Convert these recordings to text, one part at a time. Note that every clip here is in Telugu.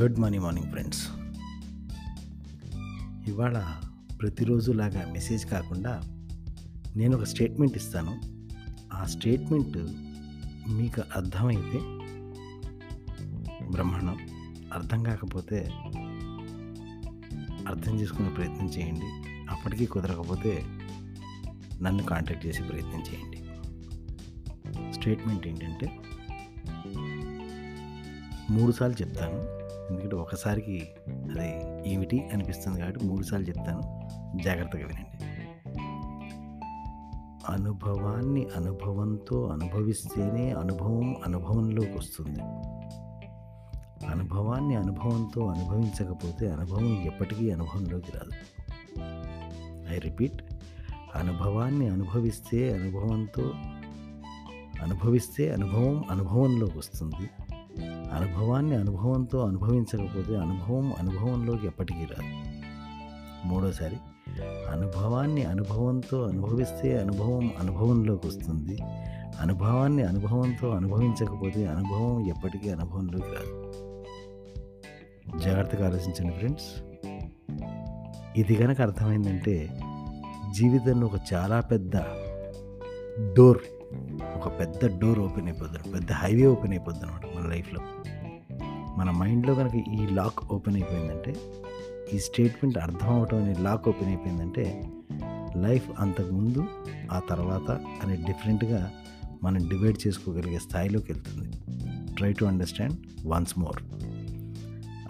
గుడ్ మార్నింగ్ మార్నింగ్ ఫ్రెండ్స్ ఇవాళ ప్రతిరోజులాగా మెసేజ్ కాకుండా నేను ఒక స్టేట్మెంట్ ఇస్తాను. ఆ స్టేట్మెంట్ మీకు అర్థమైతే బ్రహ్మాండం. అర్థం కాకపోతే అర్థం చేసుకునే ప్రయత్నం చేయండి. అప్పటికీ కుదరకపోతే నన్ను కాంటాక్ట్ చేసే ప్రయత్నం చేయండి. స్టేట్మెంట్ ఏంటంటే మూడుసార్లు చెప్తాను. ఎందుకంటే ఒకసారికి అది ఏమిటి అనిపిస్తుంది కాబట్టి మూడుసార్లు చెప్తాను. జాగ్రత్తగా వినండి. అనుభవాన్ని అనుభవంతో అనుభవిస్తేనే అనుభవం అనుభవంలోకి వస్తుంది. అనుభవాన్ని అనుభవంతో అనుభవించకపోతే అనుభవం ఎప్పటికీ అనుభవంలోకి రాదు. ఐ రిపీట్ అనుభవాన్ని అనుభవిస్తే అనుభవంతో అనుభవిస్తే అనుభవం అనుభవంలోకి వస్తుంది. అనుభవాన్ని అనుభవంతో అనుభవించకపోతే అనుభవం అనుభవంలోకి ఎప్పటికీ రాదు. మూడోసారి అనుభవాన్ని అనుభవంతో అనుభవిస్తే అనుభవం అనుభవంలోకి వస్తుంది. అనుభవాన్ని అనుభవంతో అనుభవించకపోతే అనుభవం ఎప్పటికీ అనుభవంలోకి రాదు. జాగ్రత్తగా ఆలోచించండి ఫ్రెండ్స్. ఇది కనుక అర్థమైందంటే జీవితంలో ఒక చాలా పెద్ద డోర్ ఒక పెద్ద డోర్ ఓపెన్ అయిపోతుంది పెద్ద హైవే ఓపెన్ అయిపోద్ది అనమాట మన లైఫ్లో. మన మైండ్లో కనుక ఈ లాక్ ఓపెన్ అయిపోయిందంటే ఈ స్టేట్మెంట్ అర్థం అవటం అనే లాక్ ఓపెన్ అయిపోయిందంటే లైఫ్ అంతకుముందు ఆ తర్వాత అనే డిఫరెంట్గా మనం డివైడ్ చేసుకోగలిగే స్థాయిలోకి వెళ్తుంది. Try to understand once more.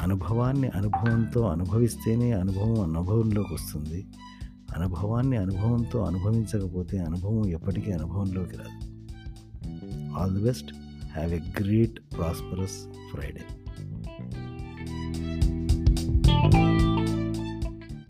అనుభవాన్ని అనుభవంతో అనుభవిస్తేనే అనుభవం అనుభవంలోకి వస్తుంది. అనుభవాన్ని అనుభవంతో అనుభవించకపోతే అనుభవం ఎప్పటికీ అనుభవంలోకి రాదు. All the best. Have a great, prosperous Friday.